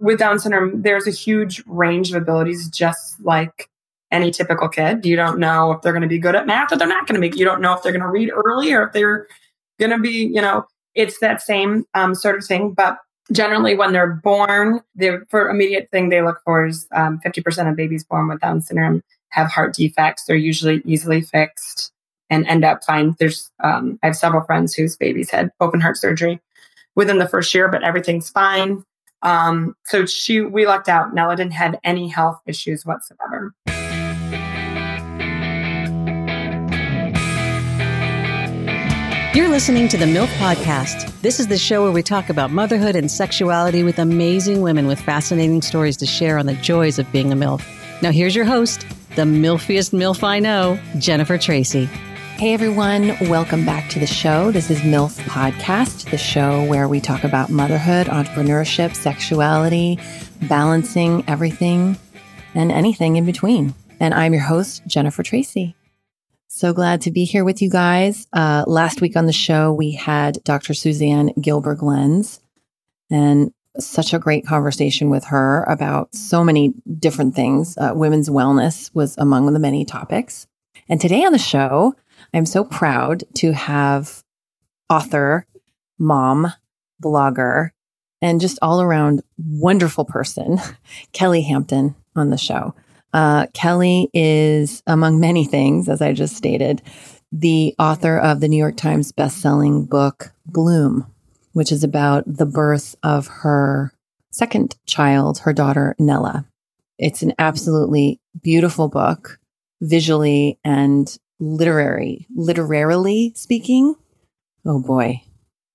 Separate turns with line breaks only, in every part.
with Down syndrome, there's a huge range of abilities, just like any typical kid. You don't know if they're going to be good at math or they're not going to be. You don't know if they're going to read early or if they're going to be, you know, it's that same um, sort of thing. But generally, when they're born, the for immediate thing they look for is um, 50% of babies born with Down syndrome have heart defects. They're usually easily fixed and end up fine. There's, um, I have several friends whose babies had open heart surgery within the first year, but everything's fine. Um, so she, we lucked out. Nella didn't have any health issues whatsoever.
You're listening to the MILF Podcast. This is the show where we talk about motherhood and sexuality with amazing women with fascinating stories to share on the joys of being a MILF. Now, here's your host, the MILFiest MILF I know, Jennifer Tracy.
Hey everyone, welcome back to the show. This is MILF Podcast, the show where we talk about motherhood, entrepreneurship, sexuality, balancing everything and anything in between. And I'm your host, Jennifer Tracy. So glad to be here with you guys. Uh, last week on the show, we had Dr. Suzanne Gilberg Lenz, and such a great conversation with her about so many different things. Uh, women's wellness was among the many topics. And today on the show, I'm so proud to have author, mom, blogger, and just all around wonderful person, Kelly Hampton, on the show. Uh, Kelly is, among many things, as I just stated, the author of the New York Times bestselling book, Bloom, which is about the birth of her second child, her daughter, Nella. It's an absolutely beautiful book, visually and literary, literarily speaking. Oh boy.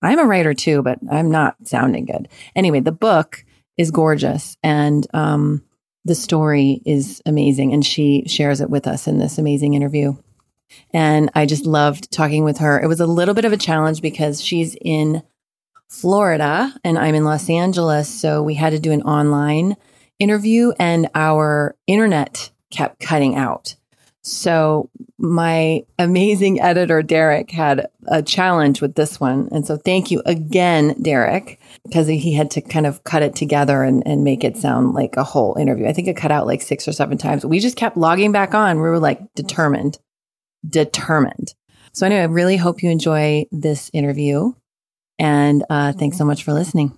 I'm a writer too, but I'm not sounding good. Anyway, the book is gorgeous and um, the story is amazing. And she shares it with us in this amazing interview. And I just loved talking with her. It was a little bit of a challenge because she's in Florida and I'm in Los Angeles. So we had to do an online interview and our internet kept cutting out. So my amazing editor, Derek, had a challenge with this one. And so thank you again, Derek, because he had to kind of cut it together and, and make it sound like a whole interview. I think it cut out like six or seven times. We just kept logging back on. We were like determined, determined. So anyway, I really hope you enjoy this interview. And uh, thanks so much for listening.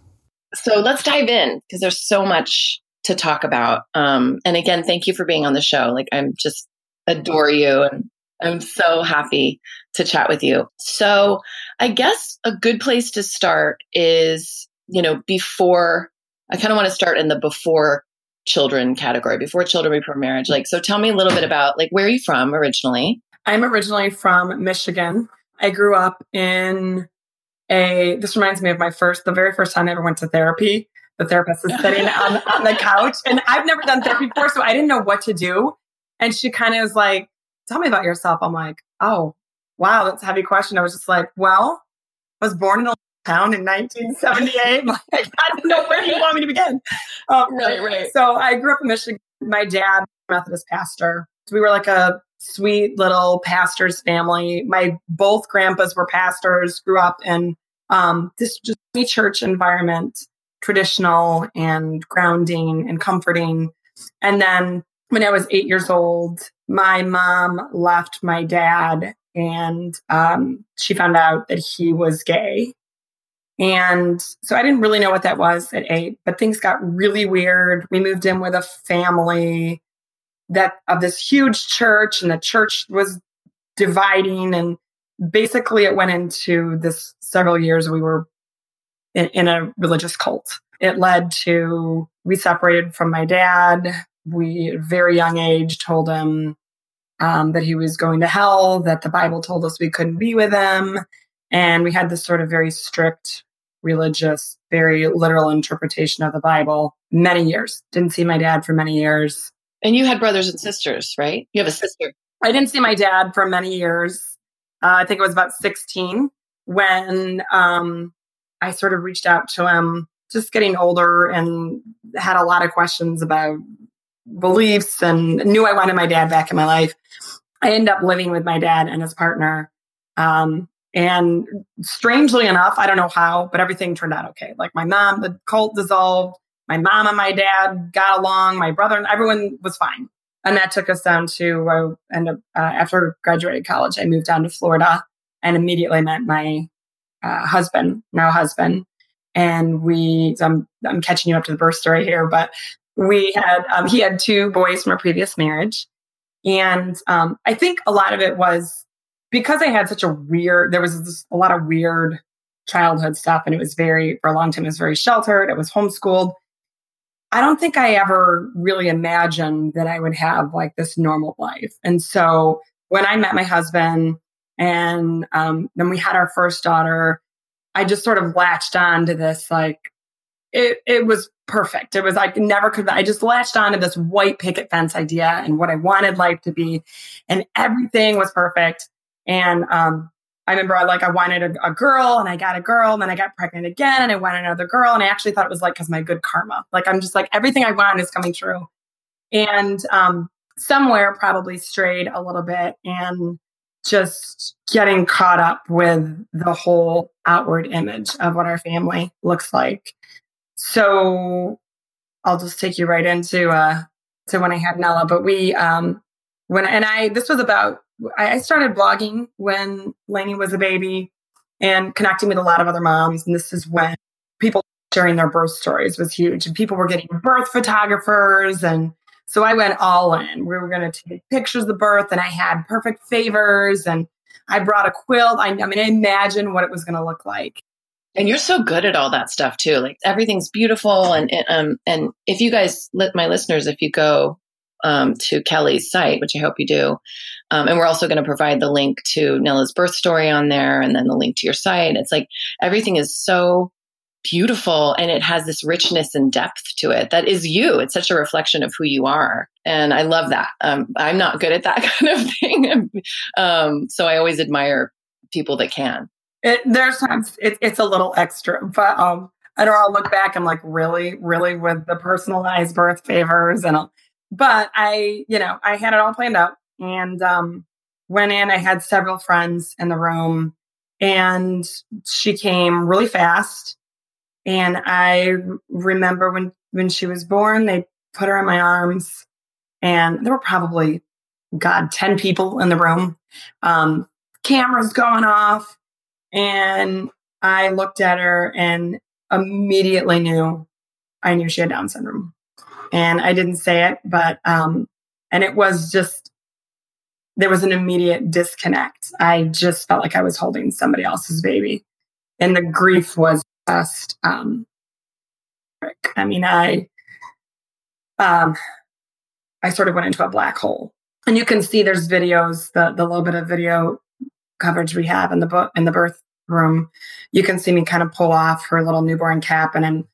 So let's dive in because there's so much to talk about. Um, and again, thank you for being on the show. Like I'm just adore you and I'm so happy to chat with you. So, I guess a good place to start is, you know, before I kind of want to start in the before children category, before children, before marriage. Like, so tell me a little bit about like where are you from originally?
I'm originally from Michigan. I grew up in a, this reminds me of my first, the very first time I ever went to therapy. The therapist is sitting on, on the couch and I've never done therapy before, so I didn't know what to do. And she kind of was like, tell me about yourself. I'm like, oh, wow, that's a heavy question. I was just like, well, I was born in a town in 1978. like, I don't know where you want me to begin.
Um, right, right.
So I grew up in Michigan. My dad, Methodist pastor. So we were like a sweet little pastor's family. My both grandpas were pastors, grew up in um, this just church environment, traditional and grounding and comforting. And then when I was eight years old, my mom left my dad and um, she found out that he was gay. And so I didn't really know what that was at eight, but things got really weird. We moved in with a family that of this huge church, and the church was dividing. And basically, it went into this several years we were in, in a religious cult. It led to we separated from my dad we very young age told him um, that he was going to hell, that the Bible told us we couldn't be with him. And we had this sort of very strict religious, very literal interpretation of the Bible many years. Didn't see my dad for many years.
And you had brothers and sisters, right? You have a sister.
I didn't see my dad for many years. Uh, I think it was about 16 when um, I sort of reached out to him, just getting older and had a lot of questions about beliefs and knew I wanted my dad back in my life. I ended up living with my dad and his partner. Um, and strangely enough, I don't know how, but everything turned out okay. Like my mom, the cult dissolved. my mom and my dad got along. My brother and everyone was fine. And that took us down to, uh, and uh, after graduated college, I moved down to Florida and immediately met my uh, husband, now husband. And we, so I'm, I'm catching you up to the birth story here, but we had, um, he had two boys from a previous marriage. And um, I think a lot of it was because I had such a weird, there was a lot of weird childhood stuff and it was very, for a long time, it was very sheltered. It was homeschooled. I don't think I ever really imagined that I would have like this normal life. And so when I met my husband and um, then we had our first daughter, I just sort of latched on to this like, it, it was perfect. It was like never could, I just latched on to this white picket fence idea and what I wanted life to be. And everything was perfect. And um, I remember I like I wanted a, a, girl and I got a girl and then I got pregnant again and I wanted another girl and I actually thought it was like because my good karma. Like I'm just like everything I want is coming true. And um, somewhere probably strayed a little bit and just getting caught up with the whole outward image of what our family looks like. So I'll just take you right into uh to when I had Nella. But we um when and I this was about I started blogging when Lainey was a baby and connecting with a lot of other moms. And this is when people sharing their birth stories was huge. And people were getting birth photographers. And so I went all in. We were going to take pictures of the birth, and I had perfect favors. And I brought a quilt. I, I mean, I imagine what it was going to look like.
And you're so good at all that stuff too. Like everything's beautiful. And um, and if you guys, let my listeners, if you go um, to Kelly's site, which I hope you do. Um, and we're also going to provide the link to Nella's birth story on there and then the link to your site. It's like everything is so beautiful and it has this richness and depth to it that is you. It's such a reflection of who you are. And I love that. Um, I'm not good at that kind of thing. um, so I always admire people that can.
It, there's times it, it's a little extra, but um, I don't. I'll look back. I'm like, really, really, with the personalized birth favors, and I'll, but I, you know, I had it all planned out and um, went in. I had several friends in the room, and she came really fast. And I remember when when she was born, they put her in my arms, and there were probably God ten people in the room, um, cameras going off, and I looked at her and immediately knew I knew she had Down syndrome and I didn't say it, but um, and it was just there was an immediate disconnect. I just felt like I was holding somebody else's baby, and the grief was just. Um, I mean, I um, I sort of went into a black hole, and you can see there's videos, the the little bit of video coverage we have in the book in the birth room. You can see me kind of pull off her little newborn cap, and then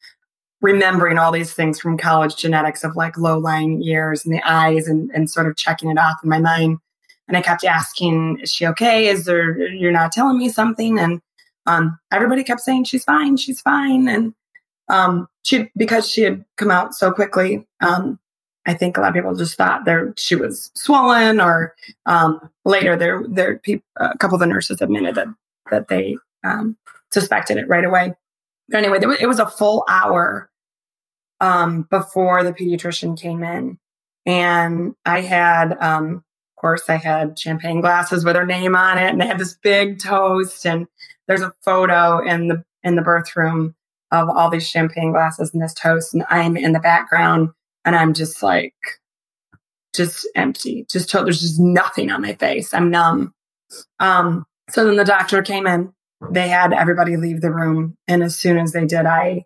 remembering all these things from college genetics of like low lying ears and the eyes and, and sort of checking it off in my mind. And I kept asking, is she okay? Is there, you're not telling me something? And um, everybody kept saying, she's fine, she's fine. And um, she, because she had come out so quickly, um, I think a lot of people just thought there she was swollen, or um, later there there a couple of the nurses admitted that that they um, suspected it right away. But anyway, it was a full hour um, before the pediatrician came in. And I had, um, of course, I had champagne glasses with her name on it, and they had this big toast. And there's a photo in the in the birth room of all these champagne glasses and this toast, and I'm in the background, and I'm just like, just empty, just there's just nothing on my face. I'm numb. Um, so then the doctor came in. They had everybody leave the room, and as soon as they did, I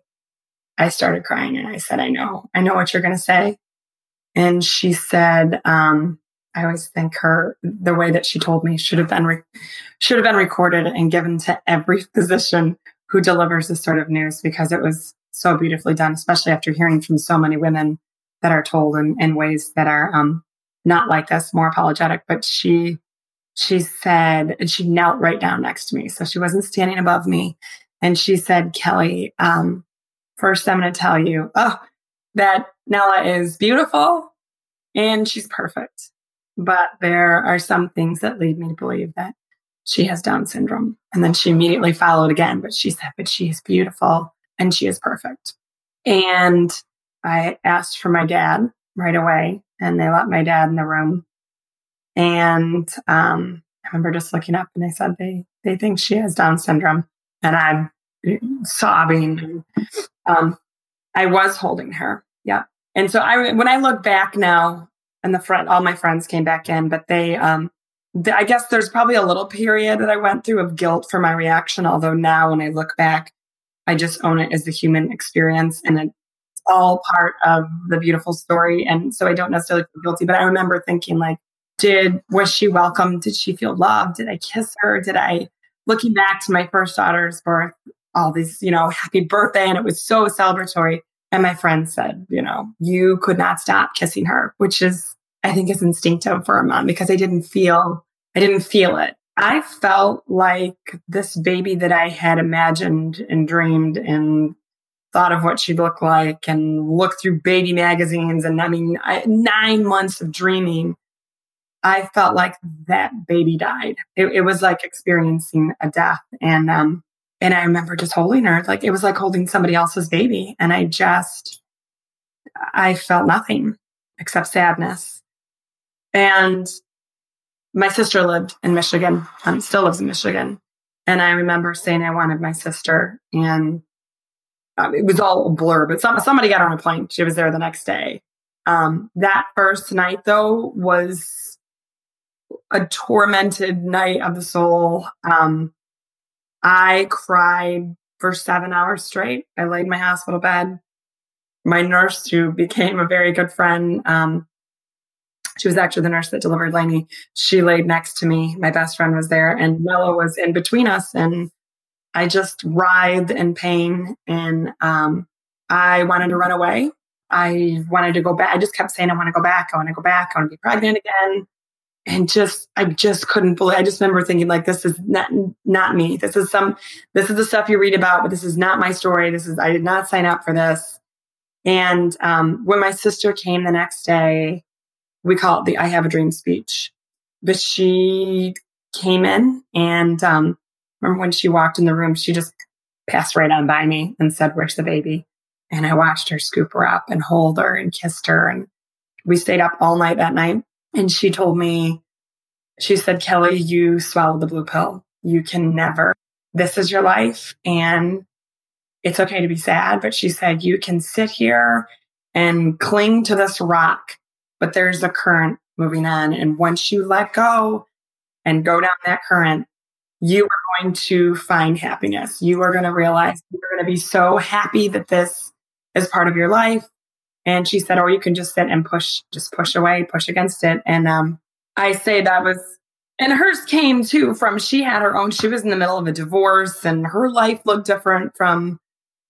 I started crying and I said, I know, I know what you're going to say. And she said, um, I always think her, the way that she told me should have been, re- should have been recorded and given to every physician who delivers this sort of news because it was so beautifully done, especially after hearing from so many women that are told in, in ways that are, um, not like this, more apologetic, but she, she said, and she knelt right down next to me. So she wasn't standing above me. And she said, Kelly, um, First, I'm going to tell you oh, that Nella is beautiful and she's perfect. But there are some things that lead me to believe that she has Down syndrome. And then she immediately followed again, but she said, but she is beautiful and she is perfect. And I asked for my dad right away and they let my dad in the room. And um, I remember just looking up and they said they, they think she has Down syndrome. And I'm sobbing. Um, I was holding her. Yeah. And so I, when I look back now and the front, all my friends came back in, but they, um, I guess there's probably a little period that I went through of guilt for my reaction. Although now when I look back, I just own it as the human experience and it's all part of the beautiful story. And so I don't necessarily feel guilty, but I remember thinking like, did, was she welcome? Did she feel loved? Did I kiss her? Did I, looking back to my first daughter's birth, all these, you know, happy birthday. And it was so celebratory. And my friend said, you know, you could not stop kissing her, which is, I think is instinctive for a mom because I didn't feel, I didn't feel it. I felt like this baby that I had imagined and dreamed and thought of what she'd look like and looked through baby magazines. And I mean, I, nine months of dreaming, I felt like that baby died. It, it was like experiencing a death. And, um, and I remember just holding her like it was like holding somebody else's baby. And I just, I felt nothing except sadness. And my sister lived in Michigan, um, still lives in Michigan. And I remember saying I wanted my sister, and um, it was all a blur, but some, somebody got on a plane. She was there the next day. Um, that first night, though, was a tormented night of the soul. Um, I cried for seven hours straight. I laid in my hospital bed. My nurse, who became a very good friend, um, she was actually the nurse that delivered Lainey. She laid next to me. My best friend was there, and Nella was in between us. And I just writhed in pain, and um, I wanted to run away. I wanted to go back. I just kept saying, I want to go back. I want to go back. I want to be pregnant again and just I just couldn't believe. I just remember thinking like, this is not not me. This is some this is the stuff you read about, but this is not my story. This is I did not sign up for this. And um, when my sister came the next day, we call it the "I Have a Dream" speech. But she came in, and um, remember when she walked in the room, she just passed right on by me and said, "Where's the baby?" And I watched her scoop her up and hold her and kissed her, and we stayed up all night that night and she told me, she said, Kelly, you swallowed the blue pill. You can never, this is your life and it's okay to be sad. But she said, you can sit here and cling to this rock, but there's a current moving on. And once you let go and go down that current, you are going to find happiness. You are going to realize you're going to be so happy that this is part of your life and she said, or you can just sit and push, just push away, push against it. And um, I say that was, and hers came too from she had her own, she was in the middle of a divorce and her life looked different from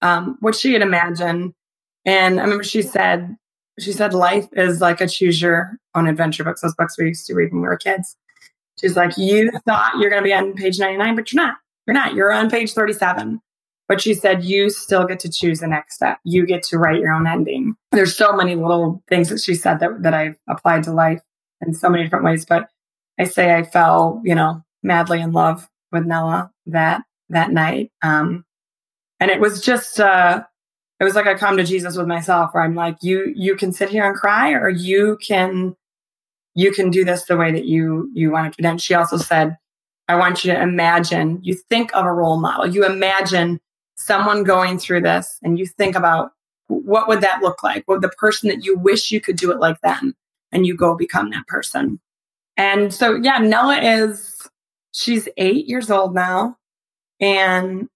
um, what she had imagined. And I remember she said, she said, life is like a choose your own adventure books, those books we used to read when we were kids. She's like, you thought you're going to be on page 99, but you're not. You're not. You're on page 37. But she said, you still get to choose the next step. You get to write your own ending. There's so many little things that she said that, that I've applied to life in so many different ways. But I say I fell, you know, madly in love with Nella that, that night. Um, and it was just, uh, it was like I come to Jesus with myself where I'm like, you, you can sit here and cry or you can, you can do this the way that you, you want to be done. She also said, I want you to imagine, you think of a role model, you imagine someone going through this and you think about what would that look like? What the person that you wish you could do it like them and you go become that person. And so, yeah, Nella is, she's eight years old now. And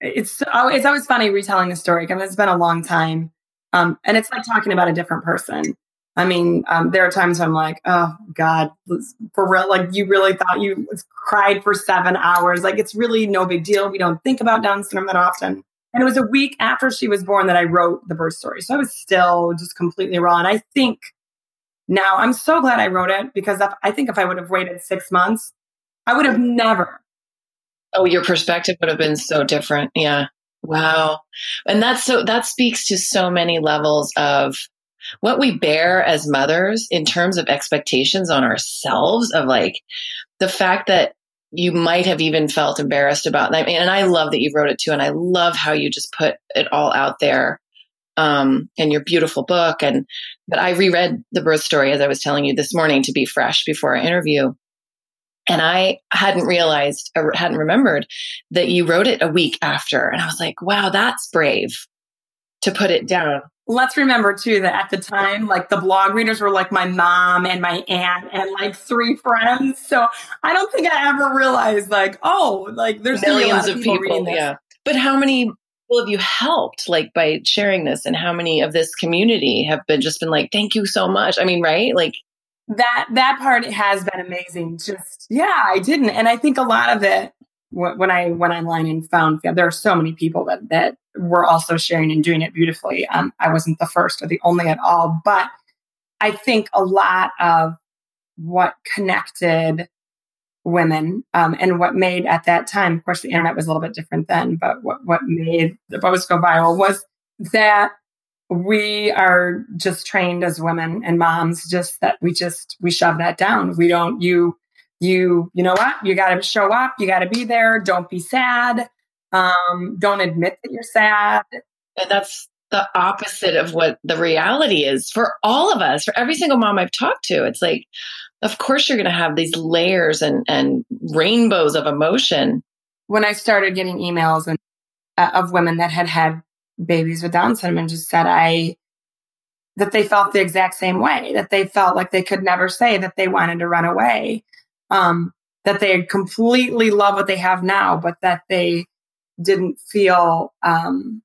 it's, it's always funny retelling the story because it's been a long time. Um, and it's like talking about a different person. I mean, um, there are times I'm like, oh God, for real, like you really thought you cried for seven hours. Like it's really no big deal. We don't think about Down syndrome that often. And it was a week after she was born that I wrote the birth story. So I was still just completely raw. And I think now I'm so glad I wrote it because if, I think if I would have waited six months, I would have never.
Oh, your perspective would have been so different. Yeah. Wow. And that's so, that speaks to so many levels of what we bear as mothers in terms of expectations on ourselves of like the fact that you might have even felt embarrassed about that. and I love that you wrote it too and I love how you just put it all out there um, and your beautiful book. And but I reread the birth story as I was telling you this morning to be fresh before our interview. And I hadn't realized or hadn't remembered that you wrote it a week after. And I was like, wow, that's brave to put it down.
Let's remember too that at the time, like the blog readers were like my mom and my aunt and like three friends. So I don't think I ever realized like, oh, like there's
millions of
people.
people yeah. But how many people have you helped like by sharing this and how many of this community have been just been like, thank you so much? I mean, right? Like
that that part has been amazing. Just yeah, I didn't. And I think a lot of it when I went online and found yeah, there are so many people that that were also sharing and doing it beautifully. Um, I wasn't the first or the only at all, but I think a lot of what connected women um, and what made at that time, of course, the internet was a little bit different then, but what what made the post go viral was that we are just trained as women and moms just that we just we shove that down. We don't you you you know what? You got to show up. You got to be there. Don't be sad um don't admit that you're sad.
And that's the opposite of what the reality is for all of us for every single mom i've talked to. It's like of course you're going to have these layers and and rainbows of emotion.
When i started getting emails and uh, of women that had had babies with down syndrome just said i that they felt the exact same way that they felt like they could never say that they wanted to run away. Um, that they completely love what they have now, but that they didn't feel um,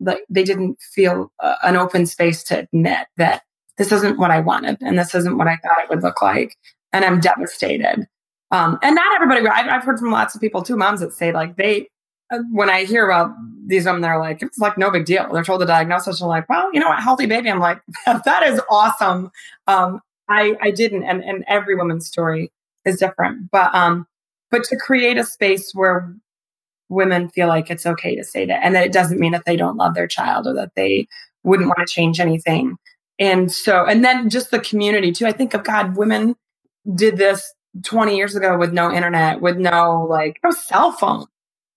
like they didn't feel uh, an open space to admit that this isn't what I wanted and this isn't what I thought it would look like, and I'm devastated. Um, and not everybody. I've, I've heard from lots of people too, moms that say like they uh, when I hear about these women, they're like, it's like no big deal. They're told the diagnosis, and like, well, you know what, healthy baby. I'm like, that is awesome. Um, I I didn't, and and every woman's story is different. But um, but to create a space where women feel like it's okay to say that, and that it doesn't mean that they don't love their child or that they wouldn't want to change anything. And so, and then just the community too. I think of God, women did this 20 years ago with no internet, with no like no cell phone,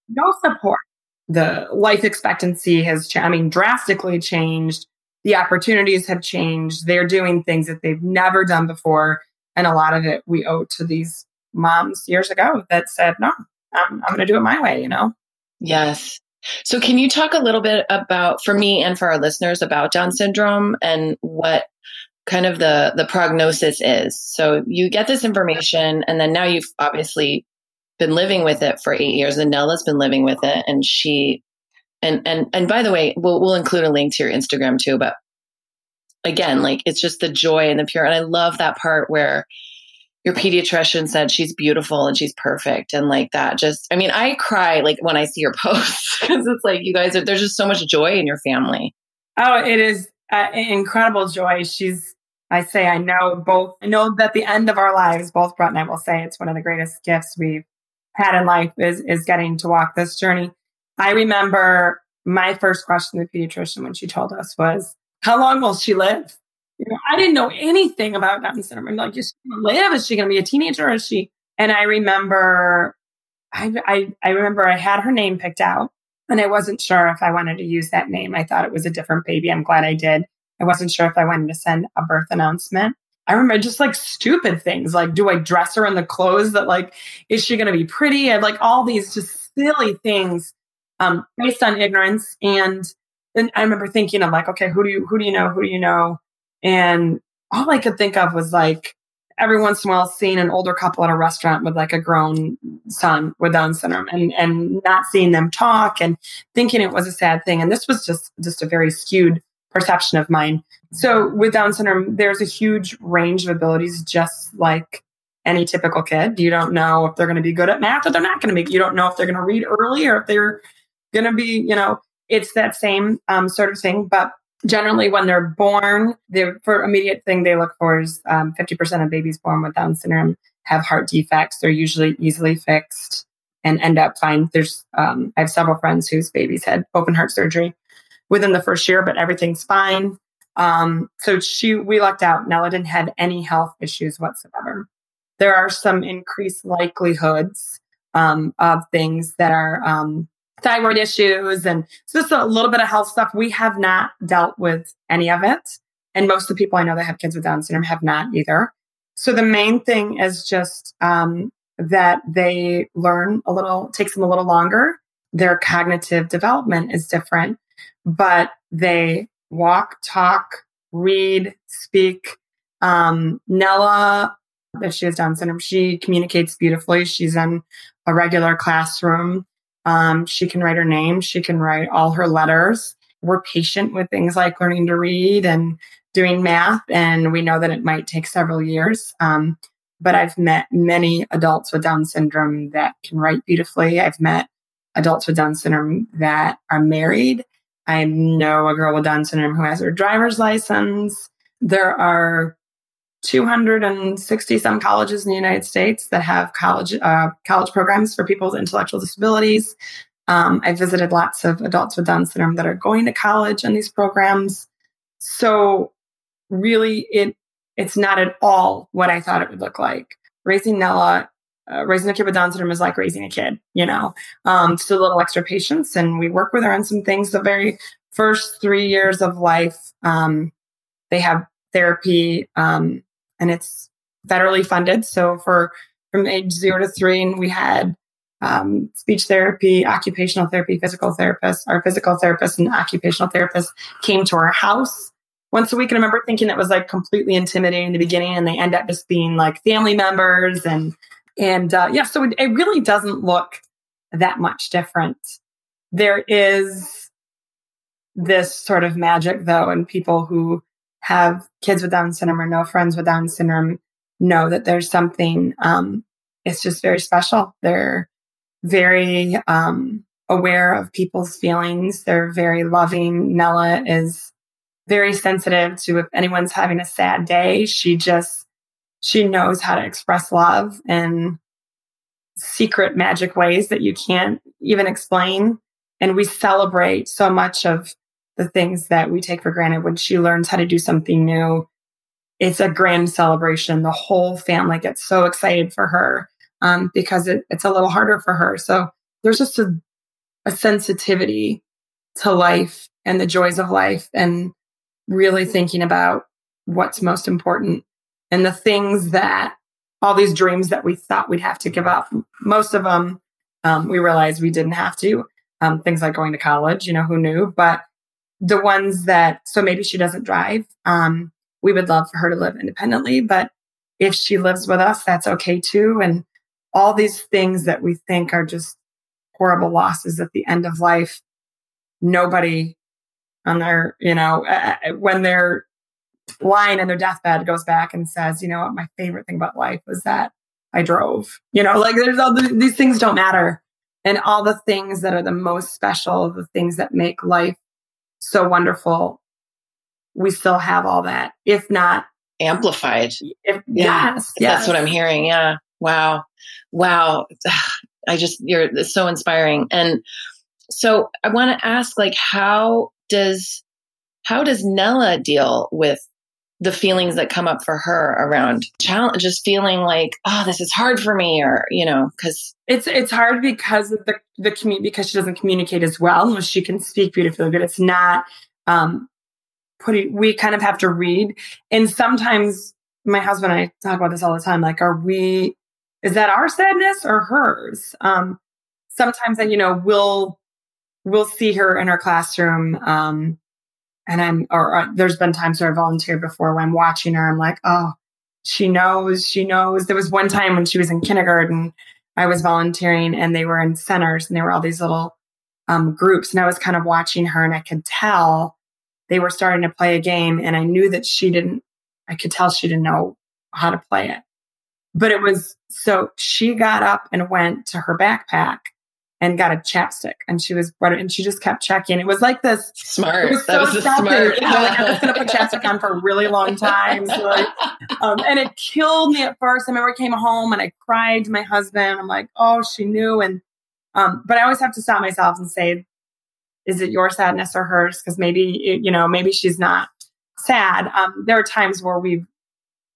no support. The life expectancy has, I mean, drastically changed. The opportunities have changed. They're doing things that they've never done before. And a lot of it we owe to these moms years ago that said, no, I'm, I'm going to do it my way, you know?
Yes. So, can you talk a little bit about, for me and for our listeners, about Down syndrome and what kind of the the prognosis is? So, you get this information, and then now you've obviously been living with it for eight years, and Nella's been living with it, and she, and and and by the way, we'll we'll include a link to your Instagram too. But again, like it's just the joy and the pure. And I love that part where your pediatrician said she's beautiful and she's perfect. And like that just, I mean, I cry like when I see your posts because it's like you guys are, there's just so much joy in your family.
Oh, it is uh, incredible joy. She's, I say, I know both, I know that the end of our lives, both Brett and I will say it's one of the greatest gifts we've had in life is, is getting to walk this journey. I remember my first question to the pediatrician when she told us was, how long will she live? You know, I didn't know anything about Down syndrome. I'm like, is she to live? Is she to be a teenager? Is she? And I remember, I, I, I remember I had her name picked out and I wasn't sure if I wanted to use that name. I thought it was a different baby. I'm glad I did. I wasn't sure if I wanted to send a birth announcement. I remember just like stupid things like, do I dress her in the clothes that like, is she going to be pretty? I like all these just silly things um, based on ignorance. And and I remember thinking, I'm like, okay, who do you who do you know? Who do you know? And all I could think of was like every once in a while seeing an older couple at a restaurant with like a grown son with Down syndrome and and not seeing them talk and thinking it was a sad thing. And this was just just a very skewed perception of mine. So with Down syndrome, there's a huge range of abilities, just like any typical kid. You don't know if they're going to be good at math or they're not going to be. You don't know if they're going to read early or if they're going to be, you know, it's that same um, sort of thing. But generally, when they're born, the for immediate thing they look for is um, 50% of babies born with Down syndrome have heart defects. They're usually easily fixed and end up fine. There's um, I have several friends whose babies had open heart surgery within the first year, but everything's fine. Um, so she we lucked out. Nella didn't have any health issues whatsoever. There are some increased likelihoods um, of things that are um, thyroid issues and just a little bit of health stuff. We have not dealt with any of it. And most of the people I know that have kids with Down syndrome have not either. So the main thing is just um, that they learn a little, takes them a little longer. Their cognitive development is different, but they walk, talk, read, speak. Um, Nella, if she has Down syndrome, she communicates beautifully. She's in a regular classroom. Um, she can write her name. She can write all her letters. We're patient with things like learning to read and doing math, and we know that it might take several years. Um, but I've met many adults with Down syndrome that can write beautifully. I've met adults with Down syndrome that are married. I know a girl with Down syndrome who has her driver's license. There are 260 some colleges in the United States that have college uh, college programs for people with intellectual disabilities. Um, I visited lots of adults with Down syndrome that are going to college in these programs. So really, it it's not at all what I thought it would look like. Raising Nella, uh, raising a kid with Down syndrome is like raising a kid. You know, um, just a little extra patience, and we work with her on some things. The very first three years of life, um, they have therapy um, and it's federally funded. So for from age zero to three, and we had um, speech therapy, occupational therapy, physical therapists. Our physical therapist and occupational therapist came to our house once a week. And I remember thinking that was like completely intimidating in the beginning, and they end up just being like family members and and uh, yeah. So it, it really doesn't look that much different. There is this sort of magic though, and people who have kids with Down syndrome or know friends with Down syndrome know that there's something, um, it's just very special. They're very um, aware of people's feelings. They're very loving. Nella is very sensitive to if anyone's having a sad day. She just, she knows how to express love in secret magic ways that you can't even explain. And we celebrate so much of the things that we take for granted when she learns how to do something new. It's a grand celebration. The whole family gets so excited for her um, because it, it's a little harder for her. So there's just a, a sensitivity to life and the joys of life and really thinking about what's most important and the things that all these dreams that we thought we'd have to give up. Most of them, um, we realized we didn't have to. Um, things like going to college, you know, who knew? But the ones that, so maybe she doesn't drive. Um, we would love for her to live independently, but if she lives with us, that's okay too. And all these things that we think are just horrible losses at the end of life, nobody on their, you know, when they're lying in their deathbed goes back and says, you know what, my favorite thing about life was that I drove, you know, like there's all the, these things don't matter. And all the things that are the most special, the things that make life so wonderful, we still have all that, if not
amplified.
If, yeah, yes,
yes, that's what I'm hearing. Yeah. Wow. Wow. I just, you're so inspiring. And so I want to ask, like, how does, how does Nella deal with the feelings that come up for her around challenge, just feeling like, oh, this is hard for me, or you know, because
it's it's hard because of the the community because she doesn't communicate as well, she can speak beautifully, but it's not um putting. We kind of have to read, and sometimes my husband and I talk about this all the time. Like, are we? Is that our sadness or hers? Um, sometimes, I, you know, we'll we'll see her in her classroom. Um, and I'm, or, or there's been times where I volunteered before when I'm watching her, I'm like, oh, she knows, she knows. There was one time when she was in kindergarten, I was volunteering and they were in centers and they were all these little um, groups. And I was kind of watching her and I could tell they were starting to play a game. And I knew that she didn't, I could tell she didn't know how to play it. But it was so she got up and went to her backpack and got a chapstick and she was right, and she just kept checking. It was like this
smart.
It was
that
so
was smart.
Know, like I was gonna put chapstick on for a really long time. So like, um, and it killed me at first. I remember I came home and I cried to my husband. I'm like, oh, she knew. And um, but I always have to stop myself and say, is it your sadness or hers? Because maybe you know, maybe she's not sad. Um, there are times where we've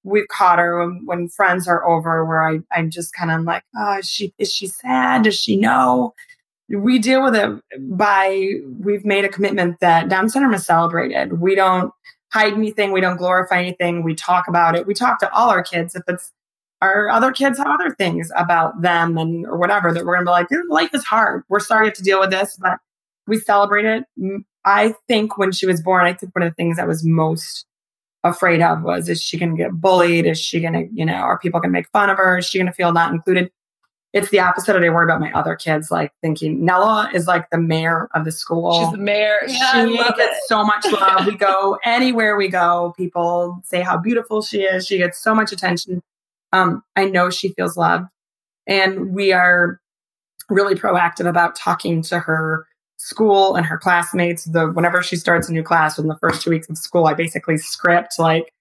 we've caught her when, when friends are over where I, I'm just kind of like, oh, is she, is she sad? Does she know? we deal with it by we've made a commitment that Down syndrome is celebrated. We don't hide anything. We don't glorify anything. We talk about it. We talk to all our kids if it's our other kids have other things about them and or whatever that we're gonna be like, life is hard. We're sorry to deal with this, but we celebrate it. I think when she was born, I think one of the things that was most afraid of was is she gonna get bullied? Is she gonna, you know, are people gonna make fun of her? Is she gonna feel not included? It's the opposite. Of I worry about my other kids, like thinking Nella is like the mayor of the school.
She's the mayor.
Yeah, she gets it. so much love. we go anywhere we go, people say how beautiful she is. She gets so much attention. Um, I know she feels loved. And we are really proactive about talking to her school and her classmates. The whenever she starts a new class in the first two weeks of school, I basically script like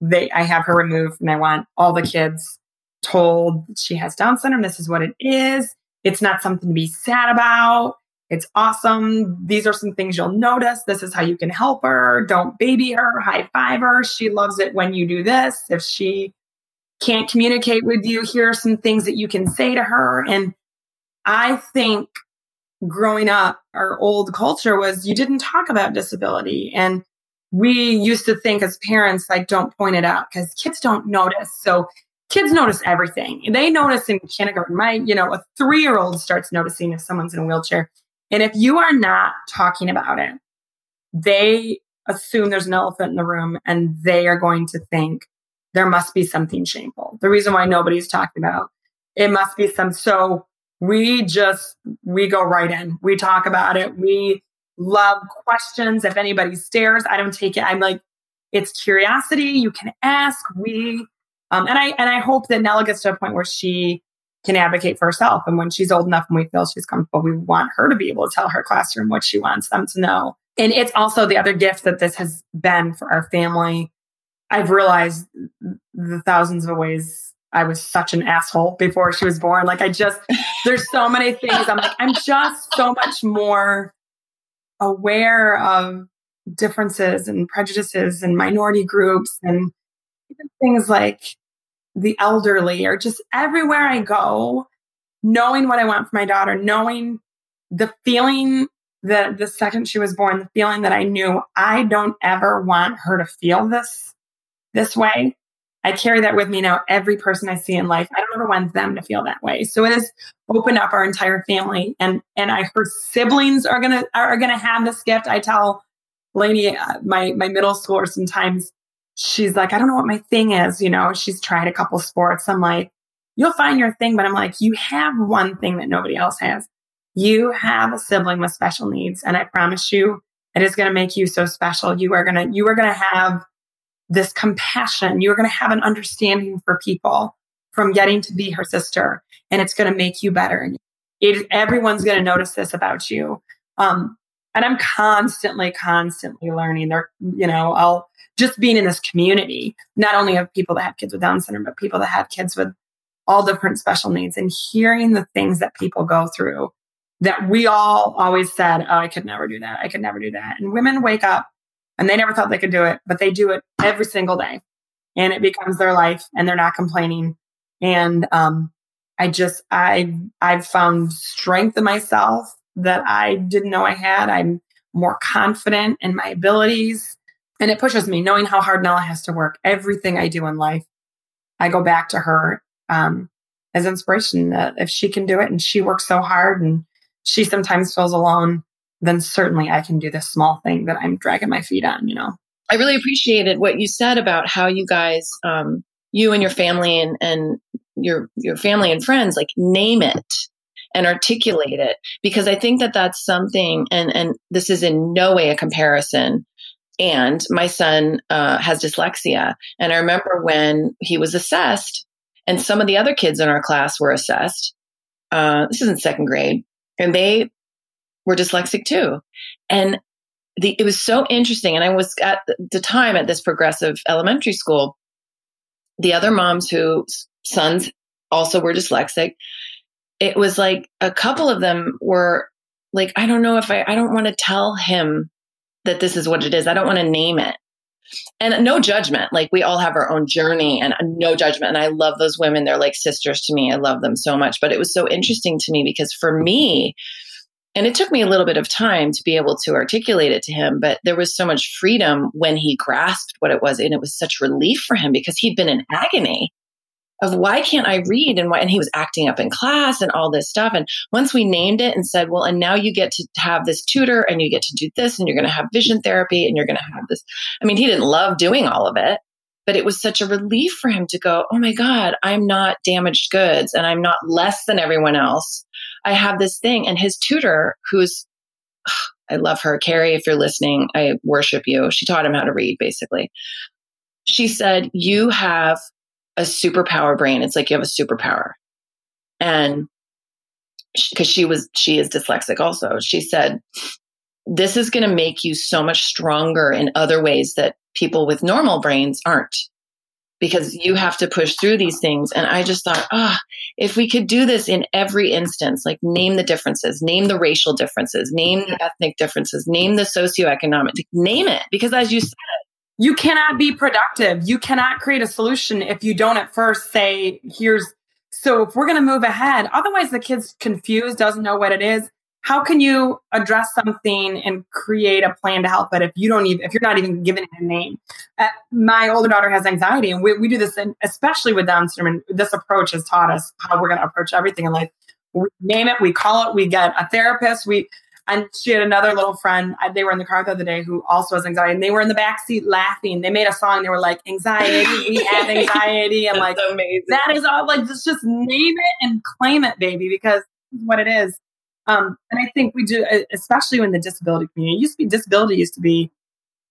they I have her removed and I want all the kids told she has Down syndrome. This is what it is. It's not something to be sad about. It's awesome. These are some things you'll notice. This is how you can help her. Don't baby her, high five her. She loves it when you do this. If she can't communicate with you, here are some things that you can say to her. And I think growing up, our old culture was you didn't talk about disability. And we used to think as parents, like, don't point it out because kids don't notice. So kids notice everything. They notice in kindergarten. My, you know, a three year old starts noticing if someone's in a wheelchair. And if you are not talking about it, they assume there's an elephant in the room and they are going to think there must be something shameful. The reason why nobody's talking about it must be some. So we just, we go right in. We talk about it. We love questions. If anybody stares, I don't take it. I'm like, it's curiosity. You can ask. We, um, and I, and I hope that Nella gets to a point where she can advocate for herself. And when she's old enough and we feel she's comfortable, we want her to be able to tell her classroom what she wants them to know. And it's also the other gift that this has been for our family I've realized the thousands of ways I was such an asshole before she was born. Like I just, there's so many things. I'm like, I'm just so much more aware of differences and prejudices and minority groups and things like the elderly or just everywhere I go, knowing what I want for my daughter, knowing the feeling that the second she was born, the feeling that I knew I don't ever want her to feel this this way. I carry that with me now. Every person I see in life, I don't ever want them to feel that way. So it has opened up our entire family, and and I her siblings are gonna are gonna have this gift. I tell Lainey, uh, my my middle schooler, sometimes she's like, I don't know what my thing is. You know, she's tried a couple sports. I'm like, you'll find your thing, but I'm like, you have one thing that nobody else has. You have a sibling with special needs, and I promise you, it is going to make you so special. You are gonna you are gonna have this compassion. You're going to have an understanding for people from getting to be her sister, and it's going to make you better. It, everyone's going to notice this about you. Um, and I'm constantly, constantly learning. There, you know, I'll just being in this community, not only of people that have kids with Down syndrome, but people that have kids with all different special needs, and hearing the things that people go through that we all always said, "Oh, I could never do that. I could never do that." And women wake up and they never thought they could do it, but they do it every single day and it becomes their life and they're not complaining. And, um, I just, I, I've found strength in myself that I didn't know I had. I'm more confident in my abilities and it pushes me knowing how hard Nella has to work. Everything I do in life, I go back to her, um, as inspiration that if she can do it and she works so hard and she sometimes feels alone, then certainly I can do this small thing that I'm dragging my feet on, you know.
I really appreciated what you said about how you guys, um, you and your family and, and your your family and friends, like name it and articulate it because I think that that's something, and and this is in no way a comparison. And my son uh, has dyslexia, and I remember when he was assessed, and some of the other kids in our class were assessed. Uh, this is in second grade, and they were dyslexic too. And the, it was so interesting. And I was at the time at this progressive elementary school. The other moms whose sons also were dyslexic, it was like a couple of them were like, I don't know if I, I don't want to tell him that this is what it is. I don't want to name it. And no judgment. Like we all have our own journey and no judgment. And I love those women. They're like sisters to me. I love them so much. But it was so interesting to me because for me, And it took me a little bit of time to be able to articulate it to him, but there was so much freedom when he grasped what it was. And it was such relief for him because he'd been in agony of why can't I read and why, and he was acting up in class and all this stuff. And once we named it and said, well, and now you get to have this tutor and you get to do this and you're going to have vision therapy and you're going to have this. I mean, he didn't love doing all of it, but it was such a relief for him to go, Oh my God, I'm not damaged goods and I'm not less than everyone else. I have this thing. And his tutor, who's, I love her, Carrie, if you're listening, I worship you. She taught him how to read, basically. She said, You have a superpower brain. It's like you have a superpower. And because she was, she is dyslexic also. She said, this is going to make you so much stronger in other ways that people with normal brains aren't because you have to push through these things. And I just thought, ah, oh, if we could do this in every instance, like name the differences, name the racial differences, name the ethnic differences, name the socioeconomic, name it. Because as you said,
you cannot be productive. You cannot create a solution if you don't at first say, here's, so if we're going to move ahead, otherwise the kid's confused, doesn't know what it is. How can you address something and create a plan to help it if you don't even, if you're not even giving it a name? Uh, my older daughter has anxiety and we, we do this, in, especially with Down syndrome. This approach has taught us how we're going to approach everything in life. We name it, we call it, we get a therapist, we, and she had another little friend. They were in the car the other day who also has anxiety, and they were in the back seat laughing. They made a song. They were like, "Anxiety, we have anxiety." I'm like,
amazing.
That is all. Like, just just name it and claim it, baby, because what it is. Um, and I think we do, especially in the disability community. It used to be disability used to be,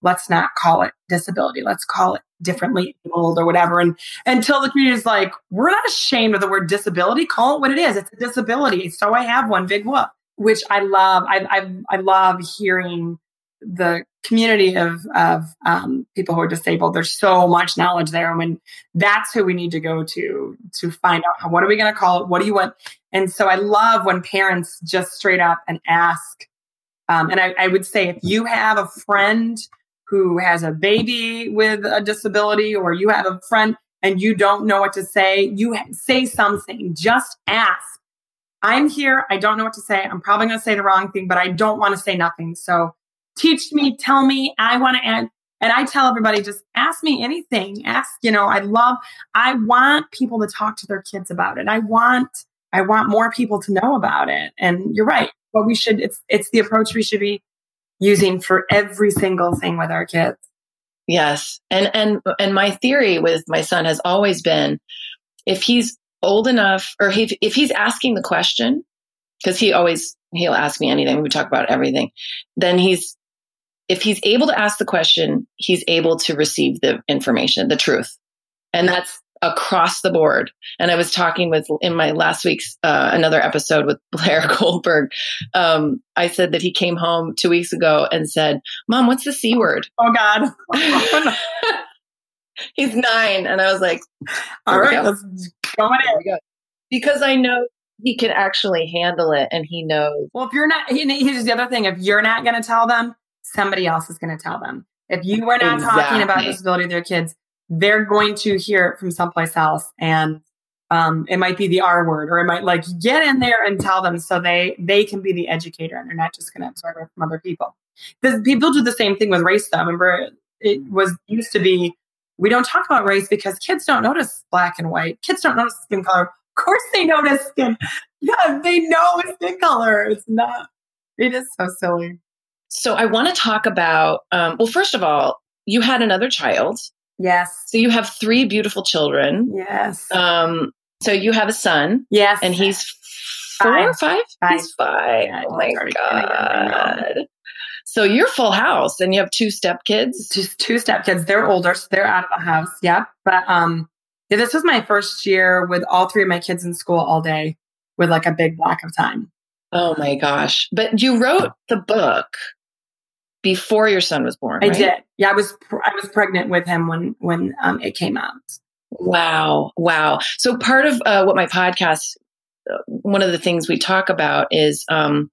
let's not call it disability. Let's call it differently old or whatever. And until the community is like, we're not ashamed of the word disability. Call it what it is. It's a disability. So I have one. Big whoop which I love. I, I, I love hearing the community of, of um, people who are disabled. There's so much knowledge there. and mean, that's who we need to go to to find out how, what are we going to call it? What do you want? And so I love when parents just straight up and ask. Um, and I, I would say if you have a friend who has a baby with a disability, or you have a friend and you don't know what to say, you say something. Just ask I'm here. I don't know what to say. I'm probably going to say the wrong thing, but I don't want to say nothing. So teach me, tell me. I want to add. And I tell everybody, just ask me anything. Ask, you know, I love, I want people to talk to their kids about it. I want, I want more people to know about it. And you're right. But we should, it's, it's the approach we should be using for every single thing with our kids.
Yes. And, and, and my theory with my son has always been if he's old enough, or he, if he's asking the question, because he always he'll ask me anything. We talk about everything. Then he's if he's able to ask the question, he's able to receive the information, the truth, and that's across the board. And I was talking with in my last week's uh, another episode with Blair Goldberg. Um, I said that he came home two weeks ago and said, "Mom, what's the c word?"
Oh God.
He's nine, and I was like,
"All right, let's Going
in. Because I know he can actually handle it and he knows.
Well, if you're not, here's the other thing if you're not going to tell them, somebody else is going to tell them. If you are not exactly. talking about disability of their kids, they're going to hear it from someplace else. And um, it might be the R word, or it might like get in there and tell them so they they can be the educator and they're not just going to absorb it from other people. Because people do the same thing with race. Though, remember, it was used to be we don't talk about race because kids don't notice black and white. Kids don't notice skin color. Of course they notice skin. Yeah, they know skin color. It's not, it is so silly.
So I want to talk about, um, well, first of all, you had another child.
Yes.
So you have three beautiful children.
Yes.
Um, so you have a son.
Yes.
And he's four
five.
or five?
five.
He's five. Yeah, oh my God. So you're full house and you have two step kids?
Just two step kids. They're older, so they're out of the house. Yep. But um yeah, this was my first year with all three of my kids in school all day with like a big block of time.
Oh my gosh. But you wrote the book before your son was born. Right?
I did. Yeah, I was I was pregnant with him when when um, it came out.
Wow, wow. So part of uh, what my podcast, uh, one of the things we talk about is um,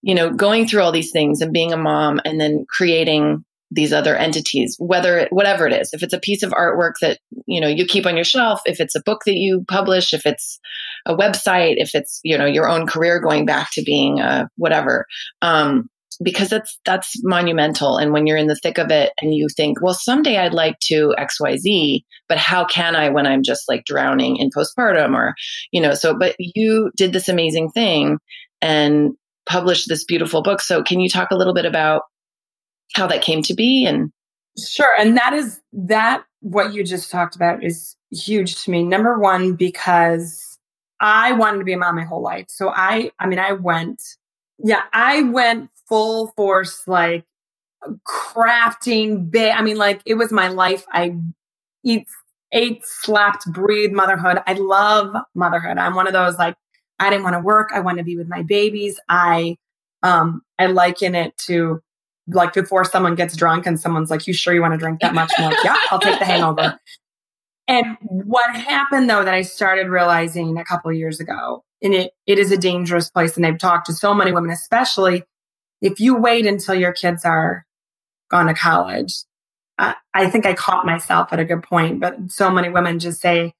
you know, going through all these things and being a mom and then creating these other entities whether it, whatever it is if it's a piece of artwork that you know you keep on your shelf if it's a book that you publish if it's a website if it's you know your own career going back to being a whatever um, because that's that's monumental. And when you're in the thick of it and you think well someday i'd like to xyz but how can i when i'm just like drowning in postpartum or you know so but you did this amazing thing and published this beautiful book. So can you talk a little bit about how that came to be and
sure. And that is that what you just talked about is huge to me. Number one because i wanted to be a mom my whole life. So i i mean i went yeah i went full force like crafting big i mean like it was my life i eat ate slept breathe motherhood i love motherhood i'm one of those like i didn't want to work i want to be with my babies i um i liken it to like before someone gets drunk and someone's like, You sure you want to drink that much? I'm like, Yeah, I'll take the hangover. And what happened though that I started realizing a couple of years ago, and it, it is a dangerous place. And I've talked to so many women, especially if you wait until your kids are gone to college. I, I think I caught myself at a good point, but so many women just say,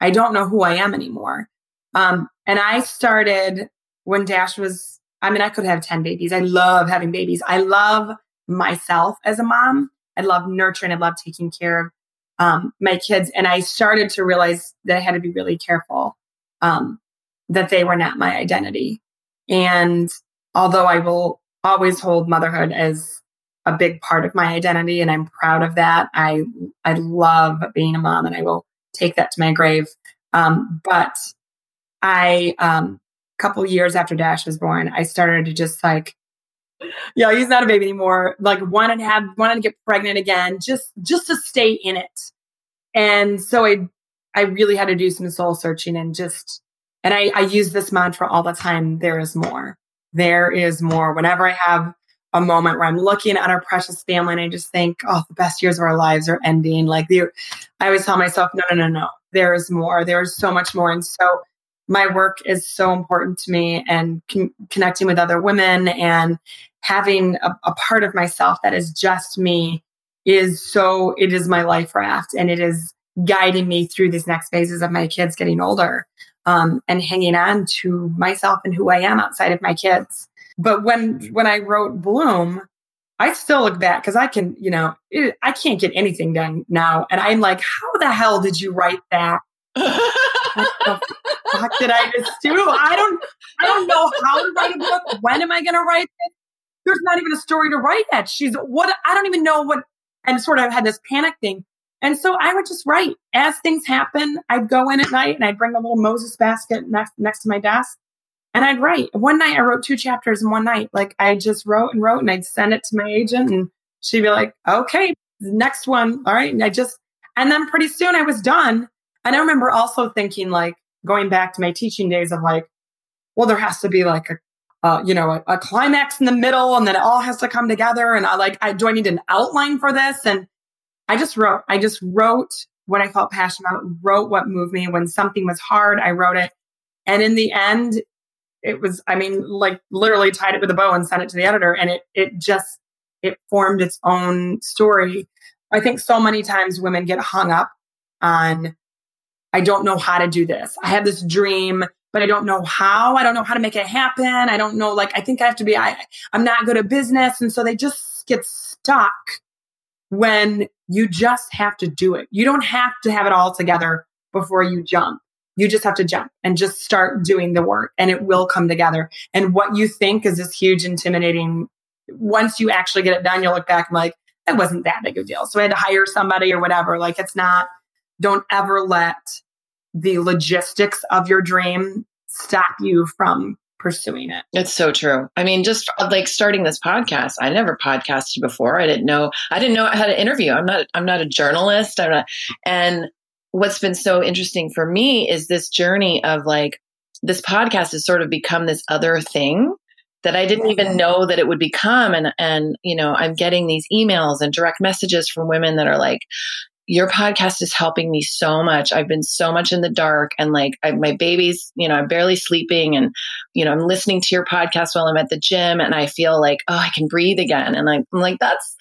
I don't know who I am anymore. Um, and I started when Dash was I mean, I could have 10 babies. I love having babies. I love myself as a mom. I love nurturing. I love taking care of um, my kids. And I started to realize that I had to be really careful um, that they were not my identity. And although I will always hold motherhood as a big part of my identity and I'm proud of that, I, I love being a mom and I will take that to my grave. Um, but I, um, couple years after Dash was born, I started to just like, yeah, he's not a baby anymore. Like wanted to have, wanted to get pregnant again, just just to stay in it. And so I, I really had to do some soul searching and just, and I, I use this mantra all the time. There is more. There is more. Whenever I have a moment where I'm looking at our precious family and I just think, oh, the best years of our lives are ending. Like the, I always tell myself, no, no, no, no. There is more. There is so much more. And so my work is so important to me and con- connecting with other women and having a, a, part of myself that is just me is so it is my life raft and it is guiding me through these next phases of my kids getting older um, and hanging on to myself and who i am outside of my kids but when when i wrote bloom i still look back because i can you know it, i can't get anything done now and i'm like how the hell did you write that what the fuck did I just do? I don't I don't know how to write a book. When am I gonna write it? There's not even a story to write yet. She's what I don't even know what and sort of had this panic thing. And so I would just write as things happen. I'd go in at night and I'd bring a little Moses basket next next to my desk and I'd write. One night I wrote two chapters in one night. Like I just wrote and wrote and I'd send it to my agent and she'd be like, okay, next one. All right. And I just, and then pretty soon I was done. And I remember also thinking like, going back to my teaching days of like, well, there has to be like a, uh, you know, a, a, climax in the middle and then it all has to come together. And I like, I, do I need an outline for this? And I just wrote, I just wrote what I felt passionate about, wrote what moved me. When something was hard, I wrote it. And in the end, it was, I mean, like literally tied it with a bow and sent it to the editor. And it, it just, it formed its own story. I think so many times women get hung up on I don't know how to do this. I have this dream, but I don't know how. I don't know how to make it happen. I don't know, like, I think I have to be, I, I'm not good at business. And so they just get stuck when you just have to do it. You don't have to have it all together before you jump. You just have to jump and just start doing the work and it will come together. And what you think is this huge, intimidating, once you actually get it done, you'll look back and like, it wasn't that big of a deal. So I had to hire somebody or whatever. Like it's not, don't ever let the logistics of your dream stop you from pursuing it.
It's so true. I mean, just uh, like starting this podcast, I never podcasted before. I didn't know I didn't know how to interview. I'm not I'm not a journalist. I'm not and what's been so interesting for me is this journey of like this podcast has sort of become this other thing that I didn't even know that it would become and and you know I'm getting these emails and direct messages from women that are like your podcast is helping me so much. I've been so much in the dark and like I, my baby's, you know, I'm barely sleeping and, you know, I'm listening to your podcast while I'm at the gym and I feel like, oh, I can breathe again. And I, I'm like, that's,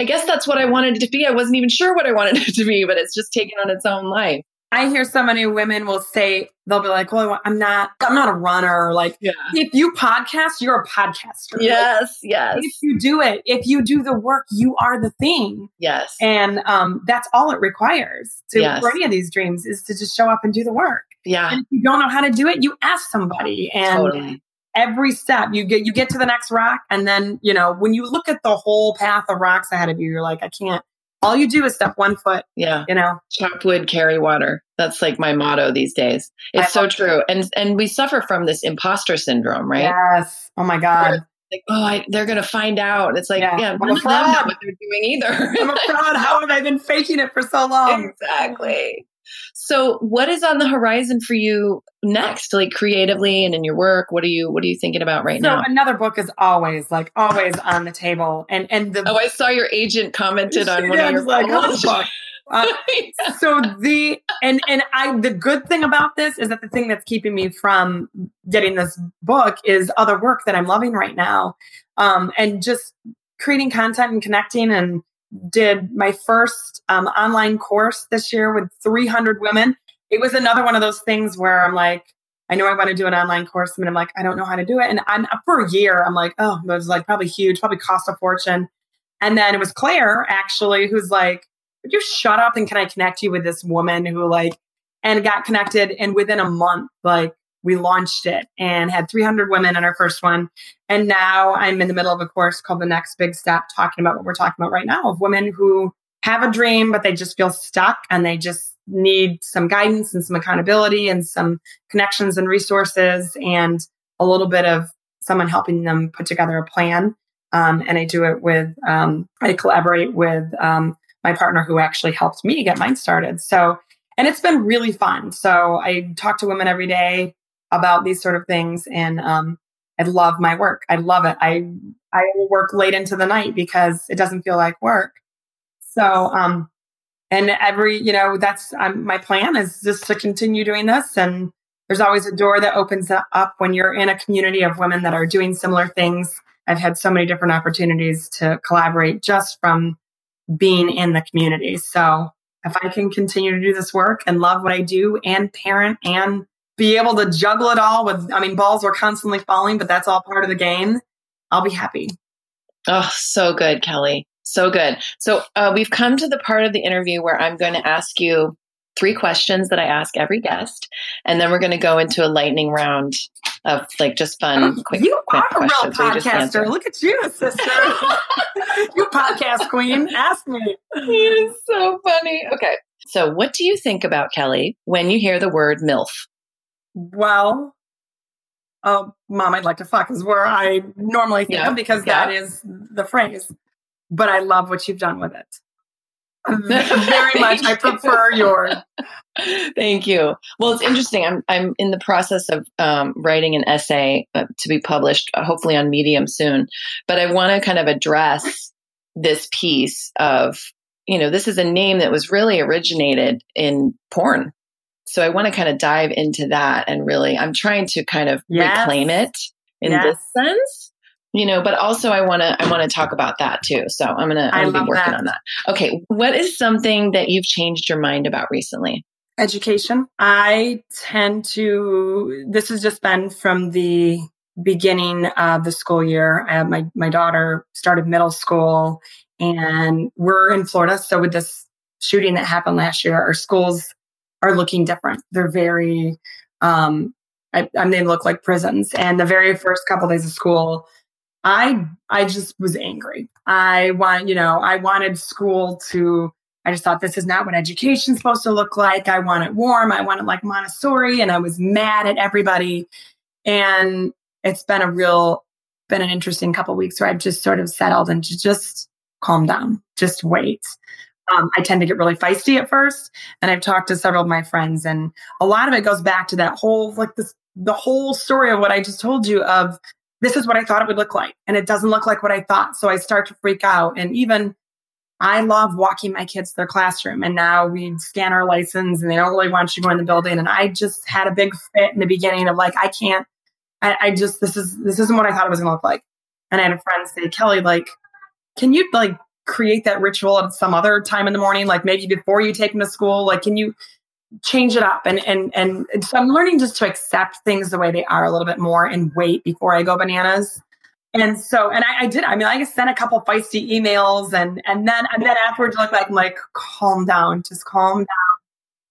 I guess that's what I wanted it to be. I wasn't even sure what I wanted it to be, but it's just taken on its own life.
I hear so many women will say they'll be like, "Well, I'm not, I'm not a runner." Like,
Yeah.
if you podcast, you're a podcaster. Like,
Yes, yes,
if you do it, if you do the work, you are the thing,
yes.
and um, that's all it requires to
Yes.
for any of these dreams is to just show up and do the work.
Yeah,
And if you don't know how to do it, you ask somebody, and
totally.
every step you get, you get to the next rock, and then you know when you look at the whole path of rocks ahead of you, you're like, I can't. All you do is step one foot.
Yeah.
You know,
Chop wood, carry water. That's like my motto these days. It's
I
so true. And and we suffer from this imposter syndrome, right?
Yes. Oh my God.
Like, oh, I, they're going to find out. It's like,
Yeah.
yeah,
I'm a
them know
fraud.
what they're doing either.
I'm a fraud. How have I been faking it for so long?
exactly. So, what is on the horizon for you next, like creatively and in your work? What are you What are you thinking about right
so
now?
So another book is always like always on the table, and and the
Oh, I saw your agent commented on one of your
like, oh. Uh, so the and and I the good thing about this is that the thing that's keeping me from getting this book is other work that I'm loving right now, um, and just creating content and connecting and did my first um, online course this year with 300 women. It was another one of those things where I'm like, I know I want to do an online course, and I'm like, I don't know how to do it. And I'm for a year, I'm like, oh, it was like probably huge, probably cost a fortune. And then it was Claire actually who's like, would you shut up and can I connect you with this woman who like and got connected and within a month like we launched it and had 300 women in our first one and now I'm in the middle of a course called the next big step talking about what we're talking about right now of women who have a dream but they just feel stuck and they just need some guidance and some accountability and some connections and resources and a little bit of someone helping them put together a plan um, and I do it with, um, I collaborate with um, my partner who actually helped me get mine started. So, and it's been really fun. So I talk to women every day about these sort of things and um, I love my work. I love it. I, I work late into the night because it doesn't feel like work. So, um, and every, you know, that's um, my plan is just to continue doing this. And there's always a door that opens up when you're in a community of women that are doing similar things I've had so many different opportunities to collaborate just from being in the community. So if I can continue to do this work and love what I do and parent and be able to juggle it all with, I mean, balls are constantly falling, but that's all part of the game. I'll be happy.
Oh, so good, Kelle. So good. So uh, we've come to the part of the interview where I'm going to ask you three questions that I ask every guest, and then we're going to go into a lightning round of like just fun, quick,
you
quick
are a real
questions. where you just answer.
podcaster. Look at you, sister. you podcast queen. Ask me.
It is so funny. Okay. So, what do you think about Kelle when you hear the word MILF?
Well, oh, mom, I'd like to fuck is where I normally think
Yeah,
of because
yeah.
that is the phrase. But I love what you've done with it. Very much. I prefer yours.
Thank you. Well, it's interesting. I'm I'm in the process of um, writing an essay uh, to be published, uh, hopefully on Medium soon. But I want to kind of address this piece of you know this is a name that was really originated in porn. So I want to kind of dive into that and really I'm trying to kind of
Yes.
reclaim it in
Yes.
this sense. You know, but also I want to I want to talk about that too. So I'm gonna
I
I'm gonna be working
that.
on that. Okay, what is something that you've changed your mind about recently?
Education. I tend to, this has just been from the beginning of the school year. I have my, my daughter started middle school and we're in Florida. So with this shooting that happened last year, our schools are looking different. They're very, um, I, I mean, they look like prisons. And the very first couple days of school, I, I just was angry. I want, you know, I wanted school to, I just thought this is not what education's supposed to look like. I want it warm. I want it like Montessori. And I was mad at everybody. And it's been a real, been an interesting couple weeks where I've just sort of settled and just calm down, just wait. Um, I tend to get really feisty at first, and I've talked to several of my friends, and a lot of it goes back to that whole like this the whole story of what I just told you of this is what I thought it would look like, and it doesn't look like what I thought. So I start to freak out, and even I love walking my kids to their classroom, and now we scan our license, and they don't really want you to go in the building. And I just had a big fit in the beginning of like I can't, I, I just this is this isn't what I thought it was going to look like. And I had a friend say, Kelle, like, can you like create that ritual at some other time in the morning? Like maybe before you take them to school? Like, can you change it up? And, and, and so I'm learning just to accept things the way they are a little bit more and wait before I go bananas. And so, and I, I did, I mean, I sent a couple feisty emails and, and then, and then afterwards, like, I'm like, calm down, just calm down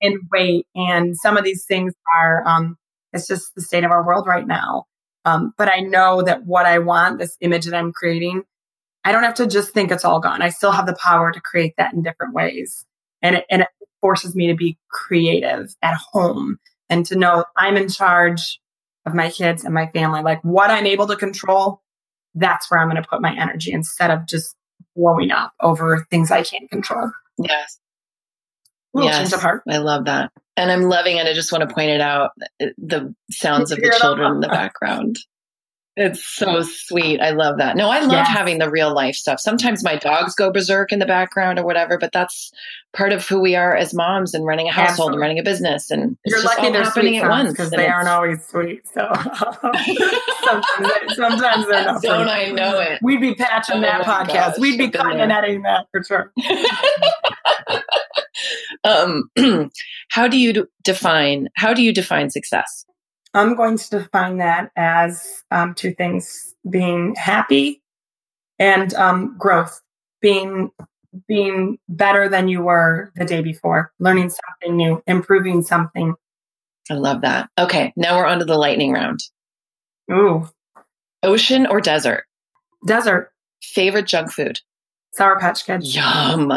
and wait. And some of these things are, um, it's just the state of our world right now. Um, but I know that what I want, this image that I'm creating, I don't have to just think it's all gone. I still have the power to create that in different ways. And it, and it forces me to be creative at home and to know I'm in charge of my kids and my family. Like what I'm able to control, that's where I'm going to put my energy instead of just blowing up over things I can't control.
Yes. yes. Of heart, I love that. And I'm loving it. I just want to point it out uh, the sounds of the children in the background. It's so sweet. I love that. No, I love yes. having the real life stuff. Sometimes my dogs go berserk in the background or whatever, but that's part of who we are as moms and running a household Absolutely. and running a business. And
you're lucky they're happening at once because they aren't always sweet. So sometimes, sometimes they're not.
Don't I know it?
We'd be patching oh that podcast. Gosh, We'd be cutting and editing that for sure.
um, how do you define how do you define success?
I'm going to define that as um, two things: being happy and um, growth, being being better than you were the day before, learning something new, improving something.
I love that. Okay, now we're on to the lightning round.
Ooh,
ocean or desert?
Desert.
Favorite junk food?
Sour Patch Kids.
Yum.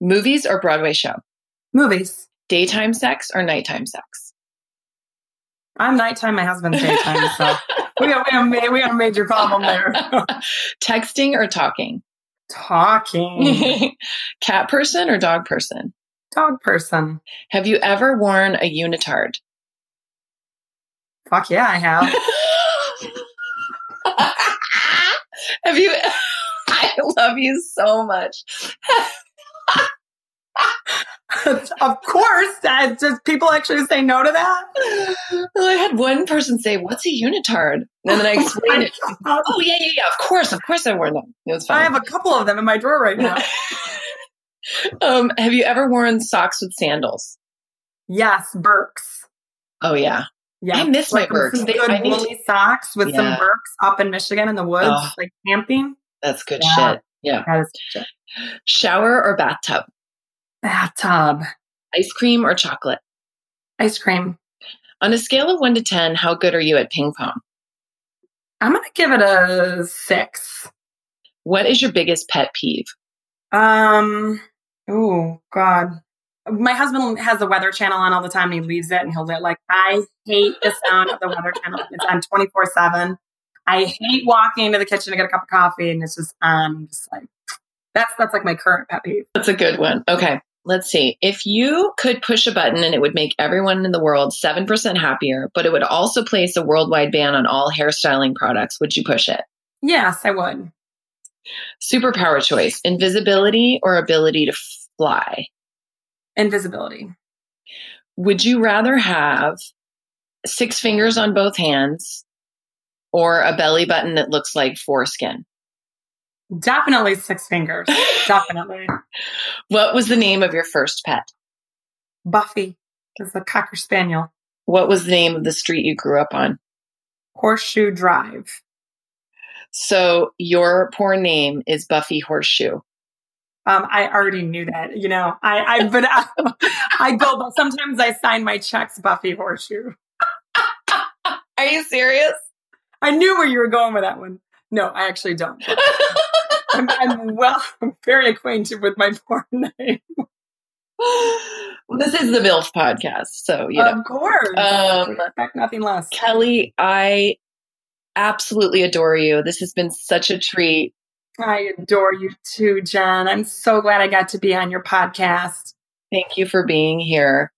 Movies or Broadway show?
Movies.
Daytime sex or nighttime sex?
I'm nighttime. My husband's daytime. So we got we have, we have a major problem there.
Texting or talking?
Talking.
Cat person or dog person?
Dog person.
Have you ever worn a unitard?
Fuck yeah, I have.
have you? I love you so much.
of course, does people actually say no to that?
Well, I had one person say, "What's a unitard?" And then I oh explained it. Oh yeah, yeah, yeah. Of course, of course, I wore them. It was fine.
I have a couple of them in my drawer right now.
um, have you ever worn socks with sandals?
Yes, Birks.
Oh yeah, yeah. I miss like my Birks.
They, good woolly to... socks with yeah. some Birks up in Michigan in the woods, oh, like camping.
That's good yeah. shit. Yeah,
that is shit.
Shower or bathtub?
Bathtub.
Ice cream or chocolate?
Ice cream.
On a scale of one to 10, how good are you at ping pong?
I'm going to give it a six.
What is your biggest pet peeve?
Um, oh, God. My husband has the Weather Channel on all the time and he leaves it and he'll like, I hate the sound of the Weather Channel. It's on 24 7. I hate walking into the kitchen to get a cup of coffee and it's just. Um, just like, that's, that's like my current pet peeve.
That's a good one. Okay let's see. If you could push a button and it would make everyone in the world 7% happier, but it would also place a worldwide ban on all hairstyling products, would you push it?
Yes, I would.
Superpower choice invisibility or ability to fly?
Invisibility.
Would you rather have six fingers on both hands or a belly button that looks like foreskin?
Definitely six fingers. Definitely.
What was the name of your first pet?
Buffy. It's a cocker spaniel.
What was the name of the street you grew up on?
Horseshoe Drive.
So your poor name is Buffy Horseshoe.
Um, I already knew that. You know, I, I but I, I go, but sometimes I sign my checks Buffy Horseshoe.
Are you serious?
I knew where you were going with that one. No, I actually don't. I'm, I'm, well, I'm very acquainted with my porn name.
well, this is the MILF podcast, so you know.
Of course. Um, expect nothing less.
Kelle, I absolutely adore you. This has been such a treat.
I adore you too, Jen. I'm so glad I got to be on your podcast.
Thank you for being here.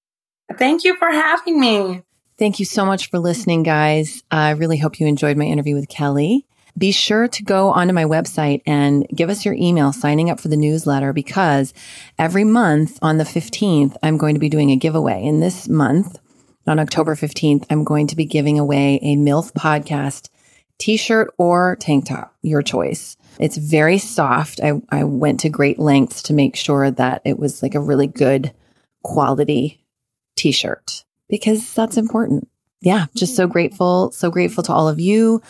Thank you for having me.
Thank you so much for listening, guys. I really hope you enjoyed my interview with Kelle be sure to go onto my website and give us your email signing up for the newsletter because every month on the 15th, I'm going to be doing a giveaway. In this month, on October 15th, I'm going to be giving away a MILF podcast
t shirt or tank top, your choice. It's very soft. I, I went to great lengths to make sure that it was like a really good quality t shirt because that's important. Yeah, just so grateful. So grateful to all of you.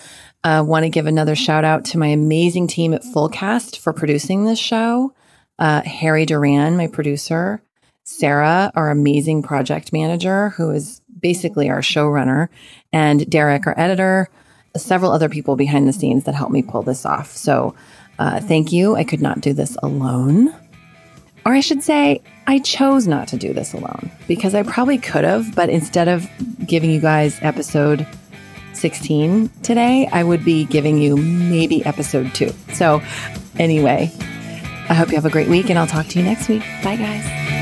Uh, Want to give another shout out to my amazing team at Fullcast for producing this show. Uh, Harry Duran, my producer, Sarah, our amazing project manager, who is basically our showrunner, and Derek, our editor, several other people behind the scenes that helped me pull this off. So uh, thank you. I could not do this alone. Or I should say, I chose not to do this alone because I probably could have, but instead of giving you guys episode 16 today, I would be giving you maybe episode two. So, anyway, I hope you have a great week and I'll talk to you next week. Bye, guys.